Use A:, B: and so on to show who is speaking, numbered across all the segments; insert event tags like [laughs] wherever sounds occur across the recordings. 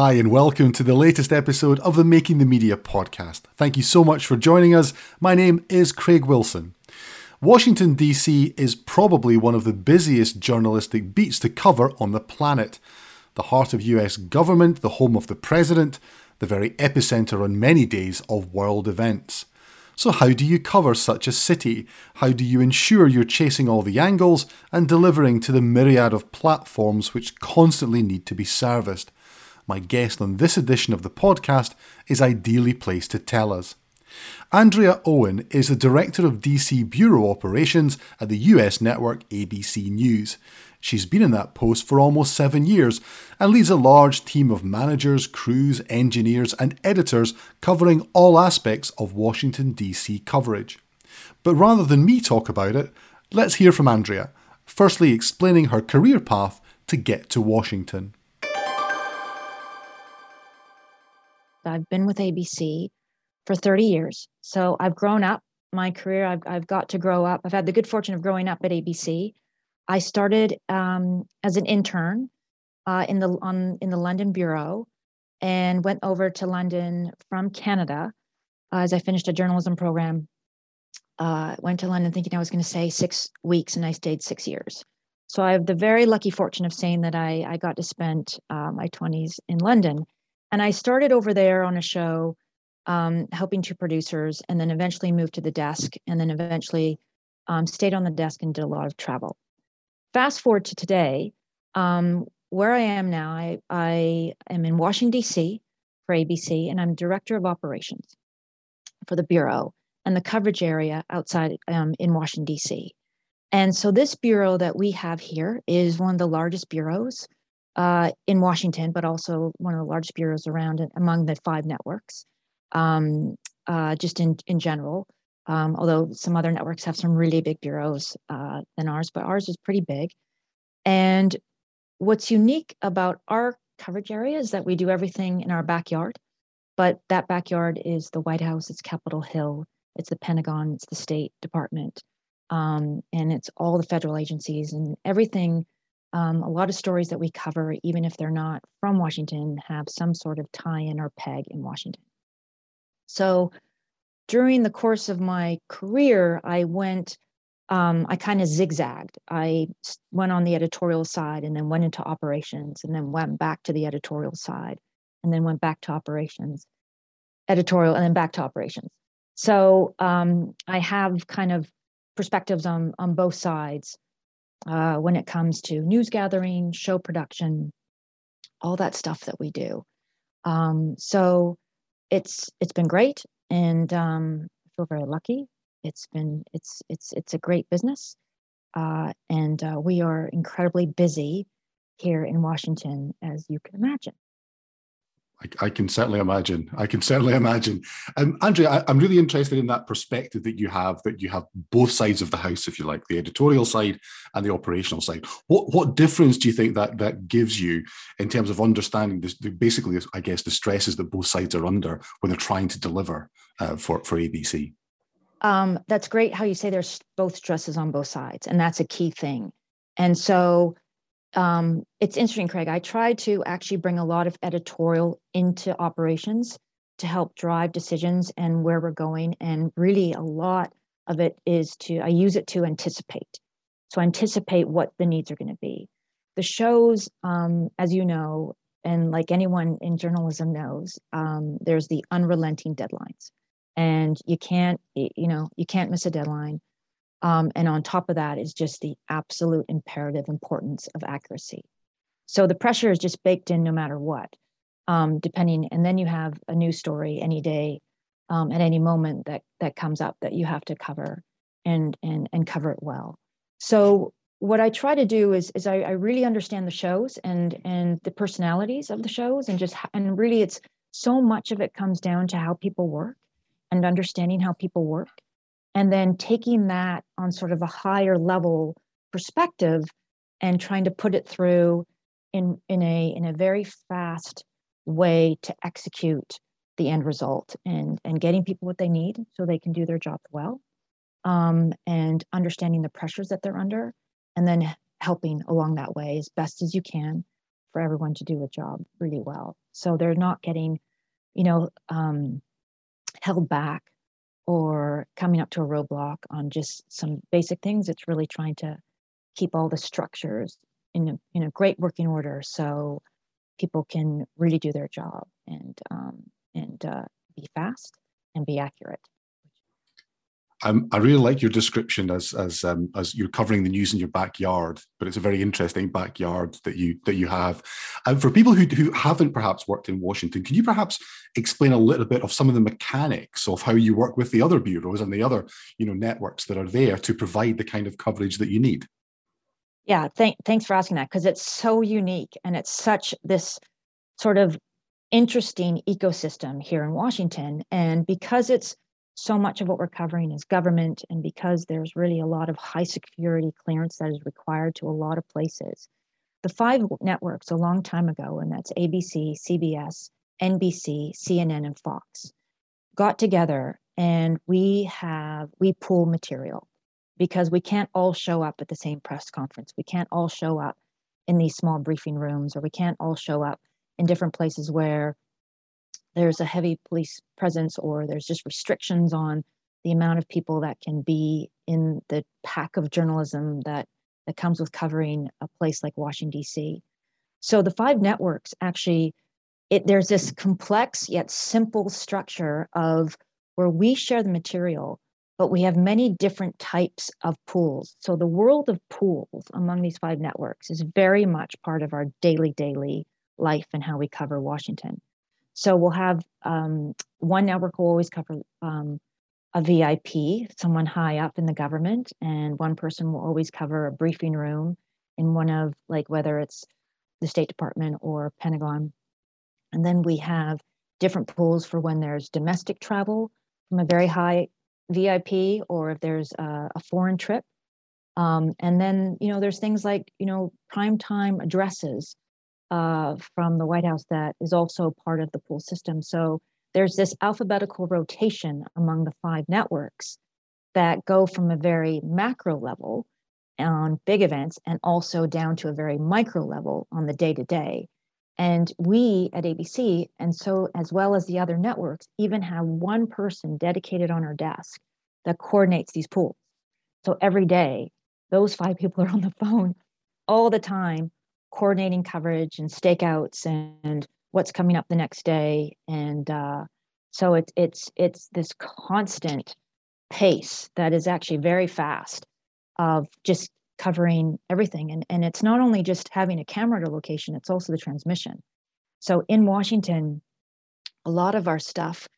A: Hi, and welcome to the latest episode of the Making the Media podcast. Thank you so much for joining us. My name is Craig Wilson. Washington, D.C. is probably one of the busiest journalistic beats to cover on the planet. The heart of US government, the home of the president, the very epicenter on many days of world events. So, how do you cover such a city? How do you ensure you're chasing all the angles and delivering to the myriad of platforms which constantly need to be serviced? My guest on this edition of the podcast is ideally placed to tell us. Andrea Owen is the Director of DC Bureau Operations at the US network ABC News. She's been in that post for almost seven years and leads a large team of managers, crews, engineers, and editors covering all aspects of Washington, D.C. coverage. But rather than me talk about it, let's hear from Andrea, firstly explaining her career path to get to Washington.
B: I've been with ABC for 30 years. So I've grown up my career. I've, I've got to grow up. I've had the good fortune of growing up at ABC. I started um, as an intern uh, in the on in the London bureau, and went over to London from Canada uh, as I finished a journalism program. Uh, went to London thinking I was going to stay six weeks, and I stayed six years. So I have the very lucky fortune of saying that I I got to spend uh, my 20s in London, and I started over there on a show um, helping two producers, and then eventually moved to the desk, and then eventually um, stayed on the desk and did a lot of travel. Fast forward to today, um, where I am now, I, I am in Washington, D.C. for ABC, and I'm director of operations for the Bureau and the coverage area outside um, in Washington, D.C. And so, this bureau that we have here is one of the largest bureaus uh, in Washington, but also one of the largest bureaus around among the five networks um, uh, just in, in general. Um, although some other networks have some really big bureaus uh, than ours, but ours is pretty big. And what's unique about our coverage area is that we do everything in our backyard, but that backyard is the White House, it's Capitol Hill, it's the Pentagon, it's the State Department, um, and it's all the federal agencies and everything. Um, a lot of stories that we cover, even if they're not from Washington, have some sort of tie in or peg in Washington. So during the course of my career, I went, um, I kind of zigzagged. I went on the editorial side and then went into operations and then went back to the editorial side and then went back to operations, editorial, and then back to operations. So um, I have kind of perspectives on, on both sides uh, when it comes to news gathering, show production, all that stuff that we do. Um, so it's it's been great, and um, I feel very lucky. It's been it's it's it's a great business, uh, and uh, we are incredibly busy here in Washington, as you can imagine.
A: I, I, can certainly imagine. I can certainly imagine. Um, Andrea, I, am really interested in that perspective that you have, that you have both sides of the house, if you like, the editorial side and the operational side. What what difference do you think that that gives you in terms of understanding this, the, basically, I guess, the stresses that both sides are under when they're trying to deliver uh, for for ABC?
B: Um, that's great how you say there's both stresses on both sides, and that's a key thing. And so um, it's interesting, Craig. I try to actually bring a lot of editorial into operations to help drive decisions and where we're going. And really, a lot of it is to, I use it to anticipate. So, anticipate what the needs are going to be. The shows, um, as you know, and like anyone in journalism knows, um, there's the unrelenting deadlines. And you can't, you know, you can't miss a deadline. Um, and on top of that is just the absolute imperative importance of accuracy. So the pressure is just baked in no matter what, um, depending. And then you have a new story any day, um, at any moment that that comes up that you have to cover and and and cover it well. So what I try to do is is I, I really understand the shows and and the personalities of the shows and just and really it's so much of it comes down to how people work and understanding how people work and then taking that on sort of a higher level perspective and trying to put it through in in a in a very fast way to execute the end result and and getting people what they need so they can do their job well um, and understanding the pressures that they're under and then helping along that way as best as you can for everyone to do a job really well. So they're not getting, you know, um, held back or coming up to a roadblock on just some basic things. It's really trying to keep all the structures in a, in a great working order so people can really do their job and um, and uh, be fast and be accurate.
A: I really like your description as as um, as you're covering the news in your backyard, but it's a very interesting backyard that you that you have. And for people who who haven't perhaps worked in Washington, can you perhaps explain a little bit of some of the mechanics of how you work with the other bureaus and the other you know networks that are there to provide the kind of coverage that you need?
B: Yeah, th- thanks for asking that because it's so unique and it's such this sort of interesting ecosystem here in Washington, and because it's so much of what we're covering is government, and because there's really a lot of high security clearance that is required to a lot of places. The five networks a long time ago, and that's ABC, CBS, NBC, CNN, and Fox, got together and we have we pool material because we can't all show up at the same press conference. We can't all show up in these small briefing rooms, or we can't all show up in different places where there's a heavy police presence or there's just restrictions on the amount of people that can be in the pack of journalism that that comes with covering a place like Washington D.C. So the five networks actually it there's this complex yet simple structure of where we share the material but we have many different types of pools. So the world of pools among these five networks is very much part of our daily daily life and how we cover Washington. So we'll have um, one network will always cover um, a VIP, someone high up in the government, and one person will always cover a briefing room in one of like whether it's the State Department or Pentagon. And then we have different pools for when there's domestic travel from a very high VIP or if there's a, a foreign trip. Um, and then, you know, there's things like, you know, prime time addresses uh, from the White House that is also part of the pool system. So there's this alphabetical rotation among the five networks that go from a very macro level on big events and also down to a very micro level on the day to day. And we at ABC, and so as well as the other networks, even have one person dedicated on our desk that coordinates these pools. So every day, those five people are on the phone all the time coordinating coverage and stakeouts and what's coming up the next day. And uh, so it's it's it's this constant pace that is actually very fast of just covering everything. And and it's not only just having a camera at a location it's also the transmission. So in washington a lot of our stuff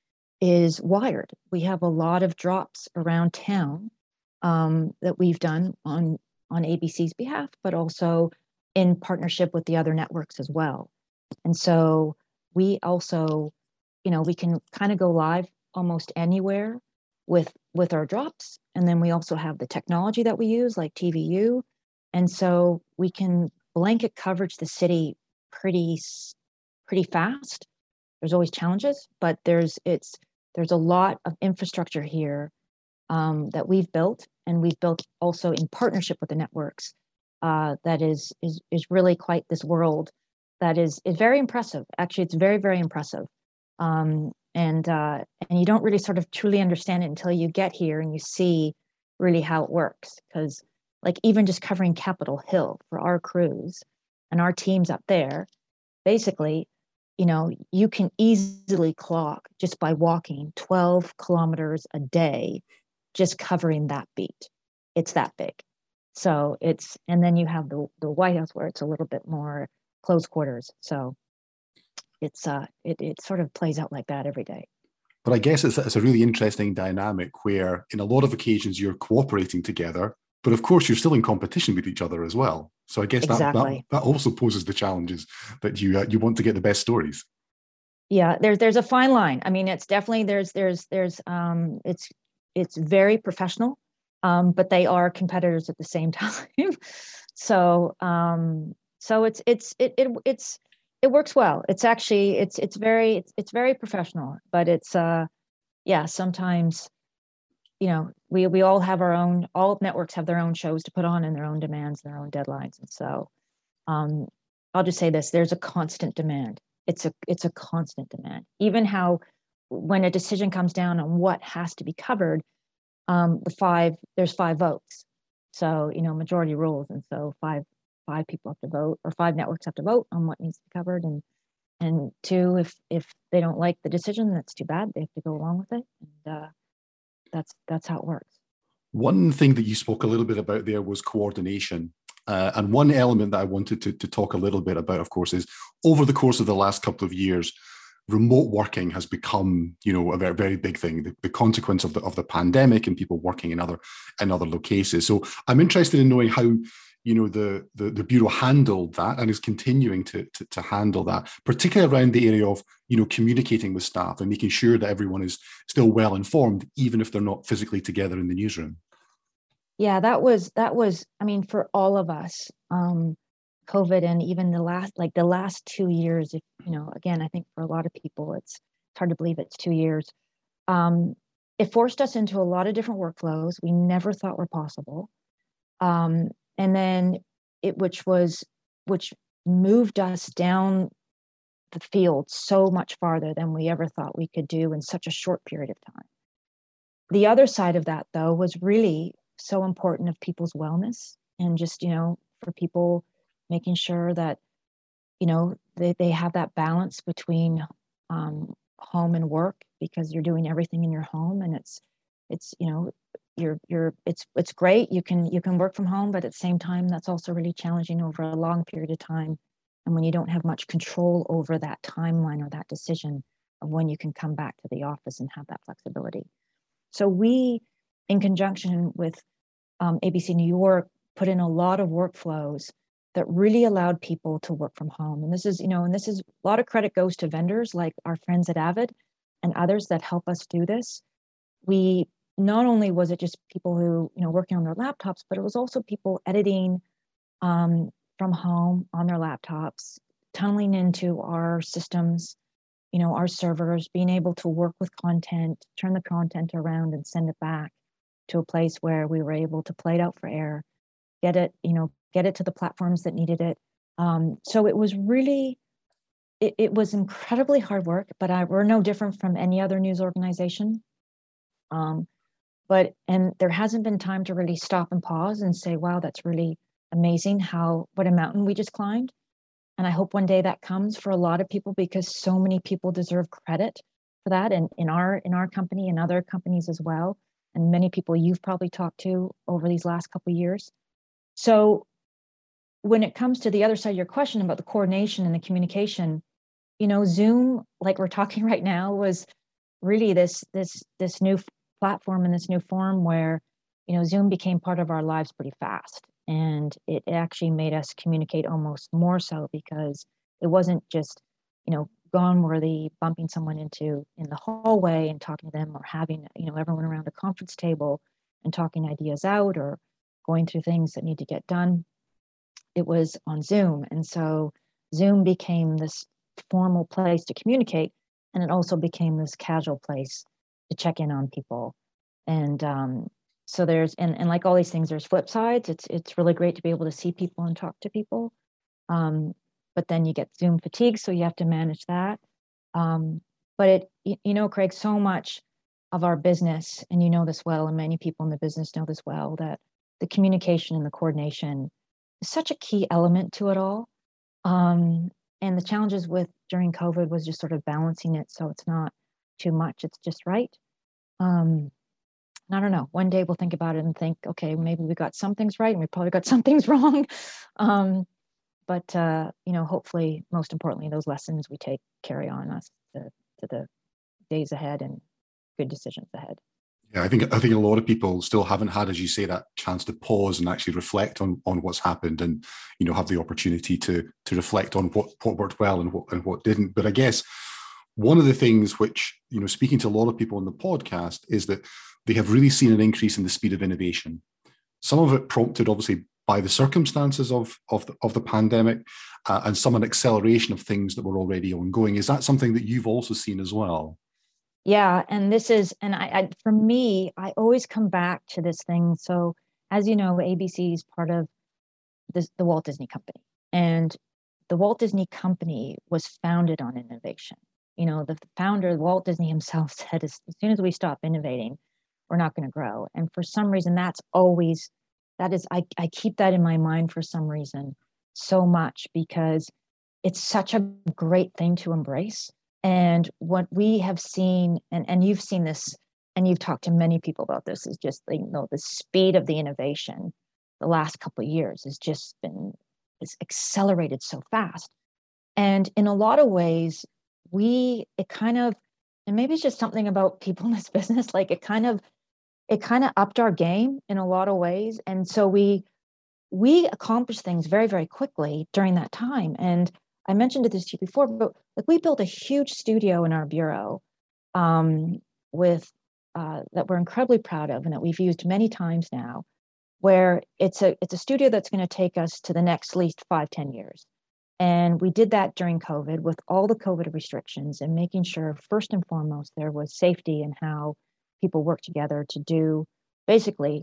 B: is wired. We have a lot of drops around town um, that we've done on on abc's behalf but also in partnership with the other networks as well. And so we also, you know, we can kind of go live almost anywhere with with our drops. And then we also have the technology that we use like TVU and so we can blanket coverage the city pretty pretty fast. There's always challenges but there's it's there's a lot of infrastructure here um, that we've built. And we've built also in partnership with the networks uh, that is is is really quite this world that is is very impressive. Actually, it's very very impressive, um, and uh, and you don't really sort of truly understand it until you get here and you see really how it works. Because like even just covering Capitol Hill for our crews and our teams up there, basically, you know, you can easily clock just by walking 12 kilometers a day, just covering that beat. It's that big. So it's and then you have the the White House where it's a little bit more close quarters. So it's uh it it sort of plays out like that every day.
A: But I guess it's it's a really interesting dynamic where in a lot of occasions you're cooperating together, but of course you're still in competition with each other as well. So I guess exactly. that, that, that also poses the challenges that you uh, you want to get the best stories.
B: Yeah, there's there's a fine line. I mean, it's definitely there's there's there's um it's it's very professional um, but they are competitors at the same [laughs] time. so um, so it's it's it, it it's it works well. It's actually it's it's very it's, it's very professional, but it's uh yeah sometimes you know we we all have our own all networks have their own shows to put on and their own demands and their own deadlines and so um I'll just say this: there's a constant demand. It's a it's a constant demand. Even how when a decision comes down on what has to be covered, um, the five there's five votes. So you know majority rules, and so five five people have to vote, or five networks have to vote on what needs to be covered, and and two, if if they don't like the decision, that's too bad. They have to go along with it, and uh, that's that's how it works.
A: One thing that you spoke a little bit about there was coordination. Uh, and one element that I wanted to, to talk a little bit about, of course, is over the course of the last couple of years, remote working has become, you know, a very, very big thing. The, the, consequence of the of the pandemic and people working in other in other locations. So I'm interested in knowing how, you know, the the, the bureau handled that and is continuing to, to to handle that, particularly around the area of you know communicating with staff and making sure that everyone is still well informed, even if they're not physically together in the newsroom
B: yeah that was that was i mean for all of us um covid and even the last like the last two years if you know again i think for a lot of people it's it's hard to believe it's two years. Um it forced us into a lot of different workflows we never thought were possible. Um and then it which was which moved us down the field so much farther than we ever thought we could do in such a short period of time. The other side of that though was really so important of people's wellness and just you know for people making sure that you know they, they have that balance between um, home and work because you're doing everything in your home and it's it's you know you're you're it's it's great. You can you can work from home but at the same time that's also really challenging over a long period of time. And when you don't have much control over that timeline or that decision of when you can come back to the office and have that flexibility. So we in conjunction with um, ABC New York put in a lot of workflows that really allowed people to work from home. And this is, you know, and this is a lot of credit goes to vendors like our friends at Avid and others that help us do this. We not only was it just people who, you know, working on their laptops, but it was also people editing um, from home on their laptops, tunneling into our systems, you know, our servers, being able to work with content, turn the content around and send it back to a place where we were able to play it out for air, get it, you know, get it to the platforms that needed it. Um, so it was really, it, it, was incredibly hard work, but I, we're no different from any other news organization. Um, but and there hasn't been time to really stop and pause and say, wow, that's really amazing how what a mountain we just climbed. And I hope one day that comes for a lot of people because so many people deserve credit for that and in our in our company and other companies as well and many people you've probably talked to over these last couple years. So when it comes to the other side of your question about the coordination and the communication, you know, Zoom, like we're talking [laughs] right now, was really this this this new platform and this new form where you know Zoom became part of our lives pretty fast, and it actually made us communicate almost more so because it wasn't just you know gone worthy bumping someone into in the hallway and talking to them or having you know everyone around a conference table and talking ideas out or going through things that need to get done. It was on zoom and so zoom became this formal place to communicate and it also became this casual place to check in on people. And um, so there's and, and like all these things there's flip sides. It's it's really great to be able to see people and talk to people. Um, but then you get Zoom fatigue, so you have to manage that. Um, but it, you know, Craig, so much of our business, and you know this well, and many people in the business know this well, that the communication and the coordination is such a key element to it all. Um, and the challenges with during COVID was just sort of balancing it so it's not too much, it's just right. Um, I don't know. One day we'll think about it and think, okay, maybe we got some things right and we probably got [laughs] some things wrong. Um, but uh, you know hopefully most importantly those lessons we take carry on us to, to the days ahead and good decisions ahead
A: yeah, I think I think a lot of people still haven't had, as you say, that chance to pause and actually reflect on on what's happened, and you know have the opportunity to to reflect on what what worked well and what and what didn't. But I guess one of the things which you know, speaking to a lot of people on the podcast, is that they have really seen an increase in the speed of innovation. Some of it prompted, obviously, by the circumstances of of the, of the pandemic uh, and some an acceleration of things that were already ongoing. Is that something that you've also seen as well?
B: Yeah, and this is and I, I for me, I always come back to this thing. So as you know, ABC is part of the Walt Disney Company, and the Walt Disney Company was founded on innovation. You know, the founder, Walt Disney himself, [laughs] said as, as soon as we stop innovating, we're not going to grow. And for some reason, that's always that is I, I keep that in my mind for some reason so much because it's such a great thing to embrace. And what we have seen, and, and you've seen this, and you've talked to many people about this, is just you know the speed of the innovation the last couple of years has just been it's accelerated so fast. And in a lot of ways, we it kind of, and maybe it's just something about people in this [laughs] business, like it kind of it kind of upped our game in a lot of ways. And so we we accomplished things very, very quickly during that time. And I mentioned this to you before, but like we built a huge studio in our bureau um, with uh, that we're incredibly proud of and that we've used many times now, where it's a it's a studio that's going to take us to the next least five ten years. And we did that during COVID with all the COVID restrictions and making sure, first and foremost, there was safety and how people work together to do basically,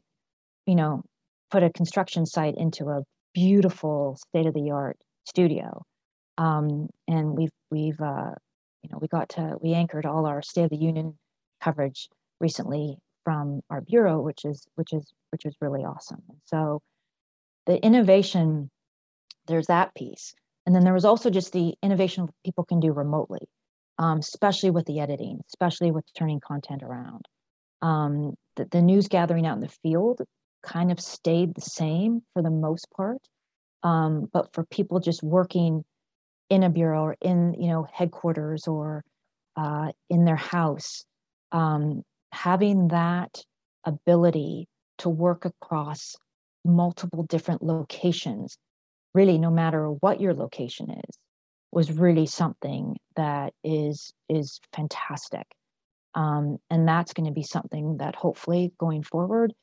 B: you know, put a construction site into a beautiful state of the art studio. Um, and we've we've uh, you know we got to we anchored all our State of the Union coverage recently from our bureau, which is which is which is really awesome. And so the innovation, there's that piece, and then there was also just the innovation people can do remotely, um, especially with the editing, especially with turning content around um, the, the news gathering out in the field kind of stayed the same for the most part. Um, but for people just working in a bureau or in you know headquarters or uh, in their house, um, having that ability to work across multiple different locations, really no matter what your location is, was really something that is is fantastic. Um, and that's going to be something that hopefully going forward,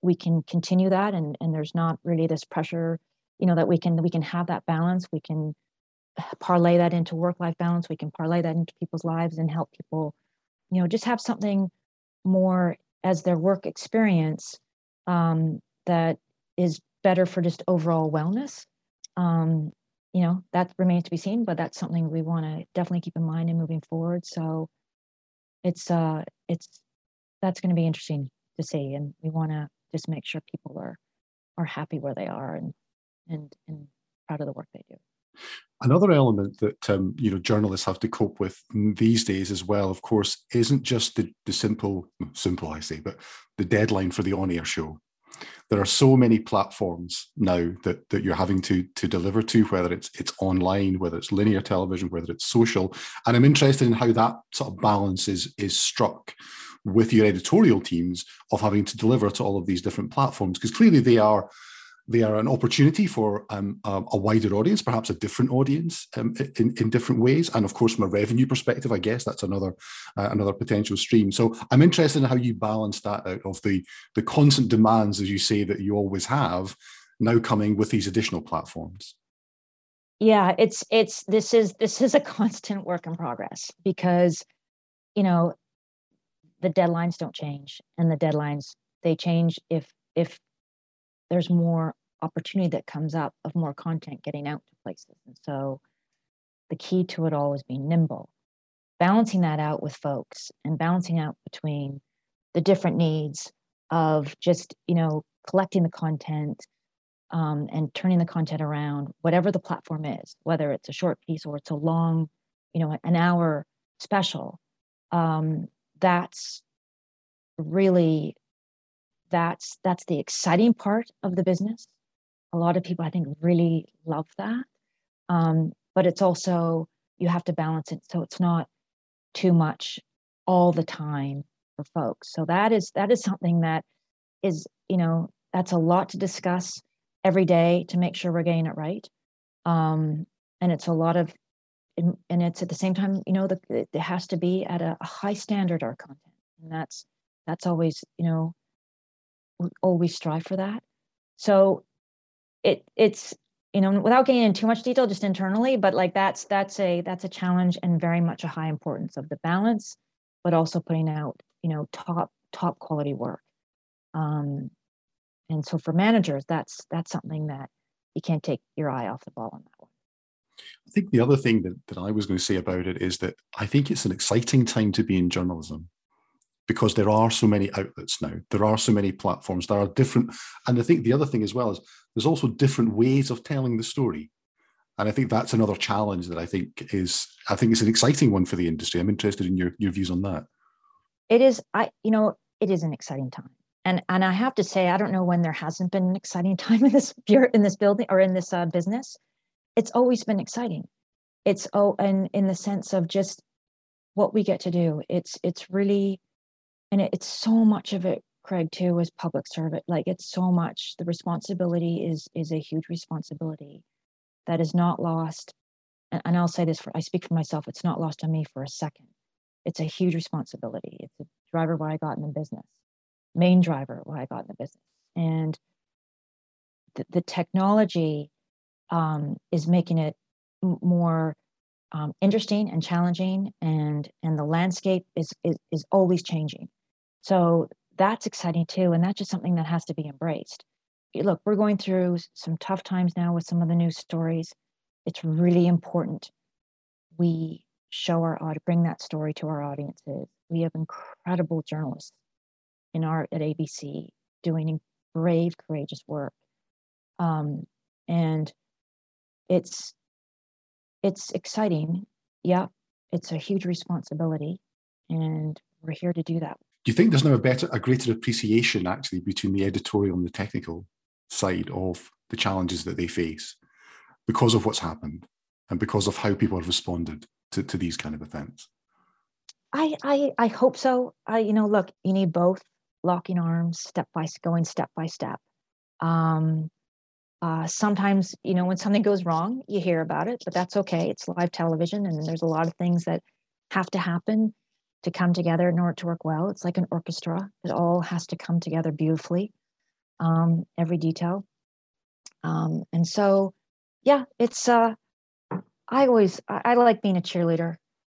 B: we can continue that. And, and there's not really this pressure, you know, that we can, we can have that balance. We can parlay that into work-life balance. We can parlay that into people's lives and help people, you know, just have something more as their work experience um, that is better for just overall wellness. Um, you know, that remains to be seen, but that's something we want to definitely keep in mind in moving forward. So it's uh it's that's going to be interesting to see and we want to just make sure people are are happy where they are and and and proud of the work they do
A: Another element that um, you know journalists have to cope with these days as well, of course, isn't just the, the simple, simple I say, but the deadline for the on-air show. There are so many platforms now that that you're having to to deliver to whether it's it's online whether it's linear television whether it's social and i'm interested in how that sort of balance is is struck with your editorial teams of having to deliver to all of these different platforms because clearly they are they are an opportunity for um, a, a, wider audience, perhaps a different audience um, in, in different ways. And of course, from a revenue perspective, I guess that's another uh, another potential stream. So I'm interested in how you balance that out of the the constant demands, as you say, that you always have now coming with these additional platforms.
B: Yeah, it's it's this is this is a constant work in progress because you know the deadlines don't change and the deadlines they change if if there's more opportunity that comes up of more content getting out to places. And so the key to it all is being nimble, balancing that out with folks and balancing out between the different needs of just, you know, collecting the content um, and turning the content around, whatever the platform is, whether it's a short piece or it's a long, you know, an hour special. Um, that's really that's that's the exciting part of the business a lot of people i think really love that. Um, but it's also you have to balance it so it's not too much all the time for folks. So that is that is something that is you know that's a lot to discuss every day to make sure we're getting it right. Um, and it's a lot of and it's at the same time you know the, it has to be at a, a high standard our content. And that's that's always you know we always strive for that. So it it's you know without getting into too much detail just internally but like that's that's a that's a challenge and very much a high importance of the balance but also putting out you know top top quality work. Um and so for managers that's that's something that you can't take your eye off the ball on that one.
A: I think the other thing that, that I was going to say about it is that I think it's an exciting time to be in journalism because there are so many outlets now. There are so many platforms. There are different, and I think the other thing as well is there's also different ways of telling the story. And I think that's another challenge that I think is I think it's an exciting one for the industry. I'm interested in your, your views on that.
B: It is I you know, it is an exciting time. And and I have to say, I don't know when there hasn't been an exciting [laughs] time in this in this building or in this uh, business it's always been exciting it's oh and in the sense of just what we get to do it's it's really and it, it's so much of it craig too is public service like it's so much the responsibility is is a huge responsibility that is not lost. And, and i'll say this for i speak for myself it's not lost on me for a second. It's a huge responsibility. It's a driver why i got in the business main driver why i got in the business. And the, the technology um, is making it more um, interesting and challenging, and and the landscape is, is is always changing. So that's exciting too, and that's just something that has to be embraced. Look, we're going through some tough times now with some of the news stories. It's really important we show our audience, bring that story to our audiences. We have incredible journalists in our at ABC doing brave, courageous work. Um, and it's it's exciting yeah it's a huge responsibility and we're here to do that
A: do you think there's now a better a greater appreciation actually between the editorial and the technical side of the challenges that they face because of what's happened and because of how people have responded to, to these kind of events?
B: I i i hope so. I you know look you need both locking arms step by going step by step. Um uh, sometimes, you know, when something goes wrong, you hear about it, but that's okay. It's live television, and there's a lot of things that have to happen to come together in order to work well. It's like an orchestra; it all has to come together beautifully, um, every detail. Um, and so, yeah, it's. Uh, I always I, I like being a cheerleader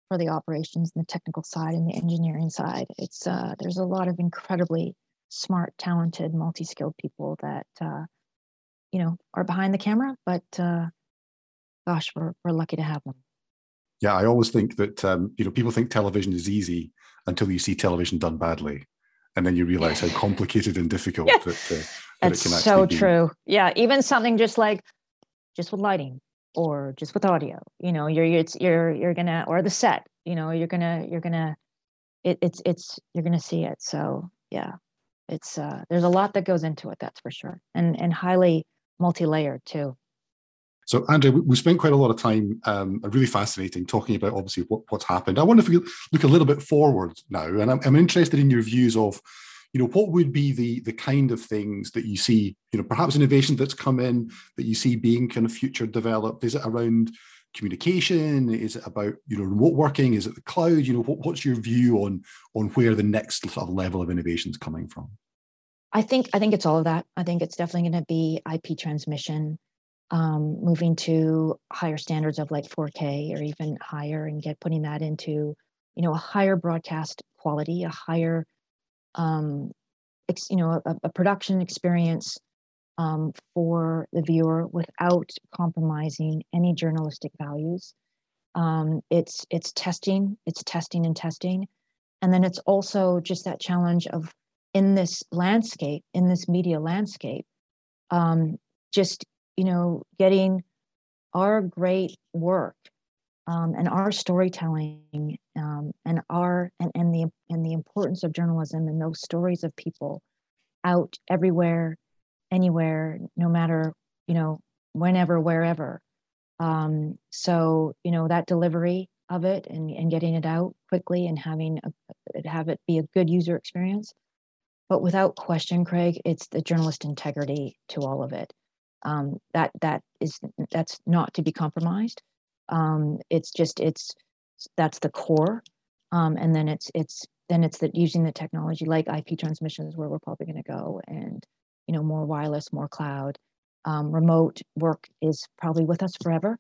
B: for the operations and the technical side and the engineering side. It's uh, there's a lot of incredibly smart, talented, multi-skilled people that. Uh, you know are behind the camera but uh, gosh we're, we're lucky to have them
A: yeah i always think that um, you know people think television is easy until you see television done badly and then you realize how complicated and difficult
B: yeah.
A: that, uh, that
B: That's it can so be. true yeah even something just like just with lighting or just with audio you know you're it's you're you're gonna or the set you know you're gonna you're gonna it, it's it's you're gonna see it so yeah it's uh there's a lot that goes into it that's for sure and and highly multi-layered too.
A: So, Andrea, we spent quite a lot of time, um, really fascinating, talking about obviously what, what's happened. I wonder if we look a little bit forward now, and I'm, I'm, interested in your views of, you know, what would be the the kind of things that you see, you know, perhaps innovation that's come in that you see being kind of future developed. Is it around communication? Is it about you know remote working? Is it the cloud? You know, what, what's your view on on where the next sort of level of innovation is coming from?
B: I think I think it's all of that. I think it's definitely going to be IP transmission, um, moving to higher standards of like 4K or even higher, and get putting that into you know a higher broadcast quality, a higher um, ex, you know a, a production experience um, for the viewer without compromising any journalistic values. Um, it's it's testing, it's testing and testing, and then it's also just that challenge of in this landscape, in this media landscape, um, just you know, getting our great work um, and our storytelling um, and our and, and the and the importance of journalism and those stories of people out everywhere, anywhere, no matter you know, whenever, wherever. Um, so you know that delivery of it and, and getting it out quickly and having a, have it be a good user experience but without question, Craig, it's the journalist integrity to all of it. Um, that that is that's not to be compromised. Um, it's just it's that's the core, um, and then it's it's then it's that using the technology like IP transmissions where we're probably going to go, and you know more wireless, more cloud. Um, remote work is probably with us forever.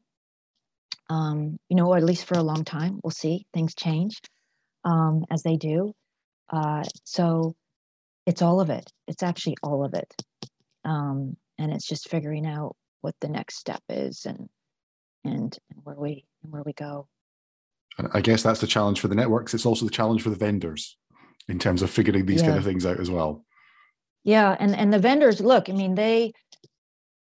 B: Um, you know, or at least for a long time. We'll see. Things change um, as they do. Uh, so it's all of it. It's actually all of it. Um, and it's just figuring out what the next step is and and, and where we and where we go.
A: And I guess that's the challenge for the networks. It's also the challenge for the vendors in terms of figuring these yeah. kind of things out as well.
B: Yeah, and and the vendors look. I mean, they,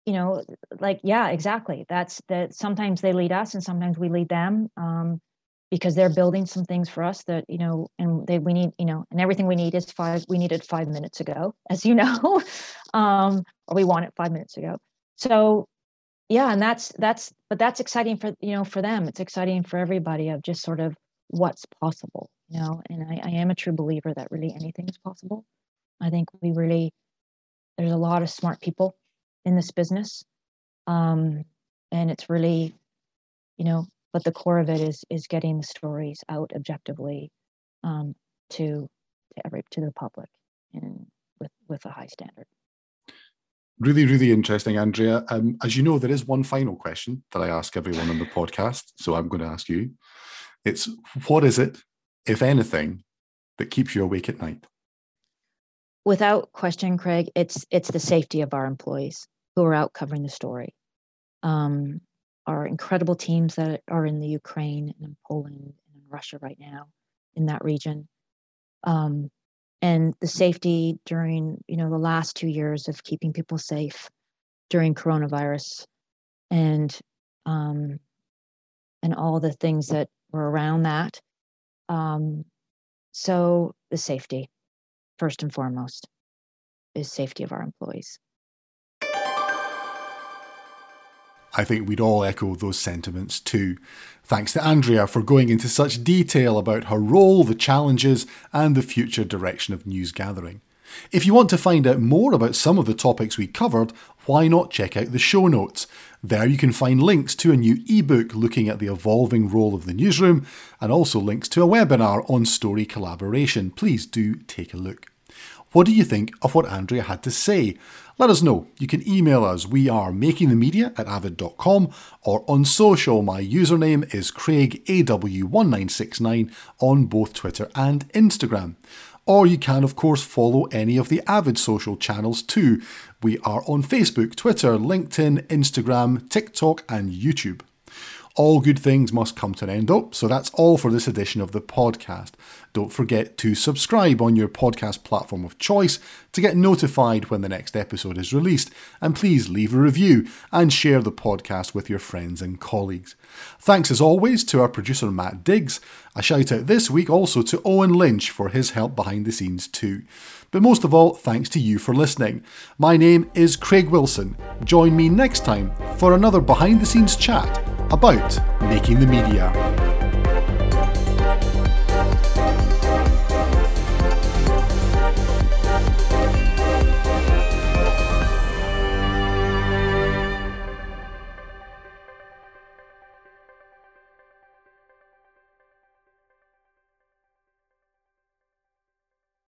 B: you know, like yeah, exactly. That's that. Sometimes they lead us, and sometimes we lead them. Um, because they're building some things for us that you know and they we need you know and everything we need is five we needed five minutes ago as you know [laughs] um or we want it five minutes ago. So yeah and that's that's but that's exciting for you know for them. It's exciting for everybody of just sort of what's possible you know? And I, I am a true believer that really anything is possible. I think we really there's a lot of smart people in this business. Um and it's really you know but the core of it is is getting the stories out objectively um, to to every to the public and with with a high standard
A: really really interesting andrea. Um, as you know there is one final question that i ask everyone on the podcast so i'm going to ask you. It's what is it if anything that keeps you awake at night?
B: Without question craig it's it's the safety of our employees who are out covering the story. Um, our incredible teams that are in the Ukraine and in Poland and in Russia right now in that region. Um, and the safety during you know the last two years of keeping people safe during coronavirus and um, and all the things that were around that um, so the safety first and foremost is safety of our employees
A: I think we'd all echo those sentiments too. Thanks to Andrea for going into such detail about her role, the challenges, and the future direction of news gathering. If you want to find out more about some of the topics we covered, why not check out the show notes? There you can find links to a new ebook looking at the evolving role of the newsroom and also links to a webinar on story collaboration. Please do take a look. What do you think of what Andrea had to say? Let us know. You can email us. We are makingthemedia at avid.com or on social. My username is CraigAW1969 on both Twitter and Instagram. Or you can, of course, follow any of the Avid social channels too. We are on Facebook, Twitter, LinkedIn, Instagram, TikTok, and YouTube. All good things must come to an end, though, so that's all for this edition of the podcast. Don't forget to subscribe on your podcast platform of choice to get notified when the next episode is released, and please leave a review and share the podcast with your friends and colleagues. Thanks as always to our producer Matt Diggs. A shout out this week also to Owen Lynch for his help behind the scenes too. But most of all, thanks to you for listening. My name is Craig Wilson. Join me next time for another behind the scenes chat about making the media.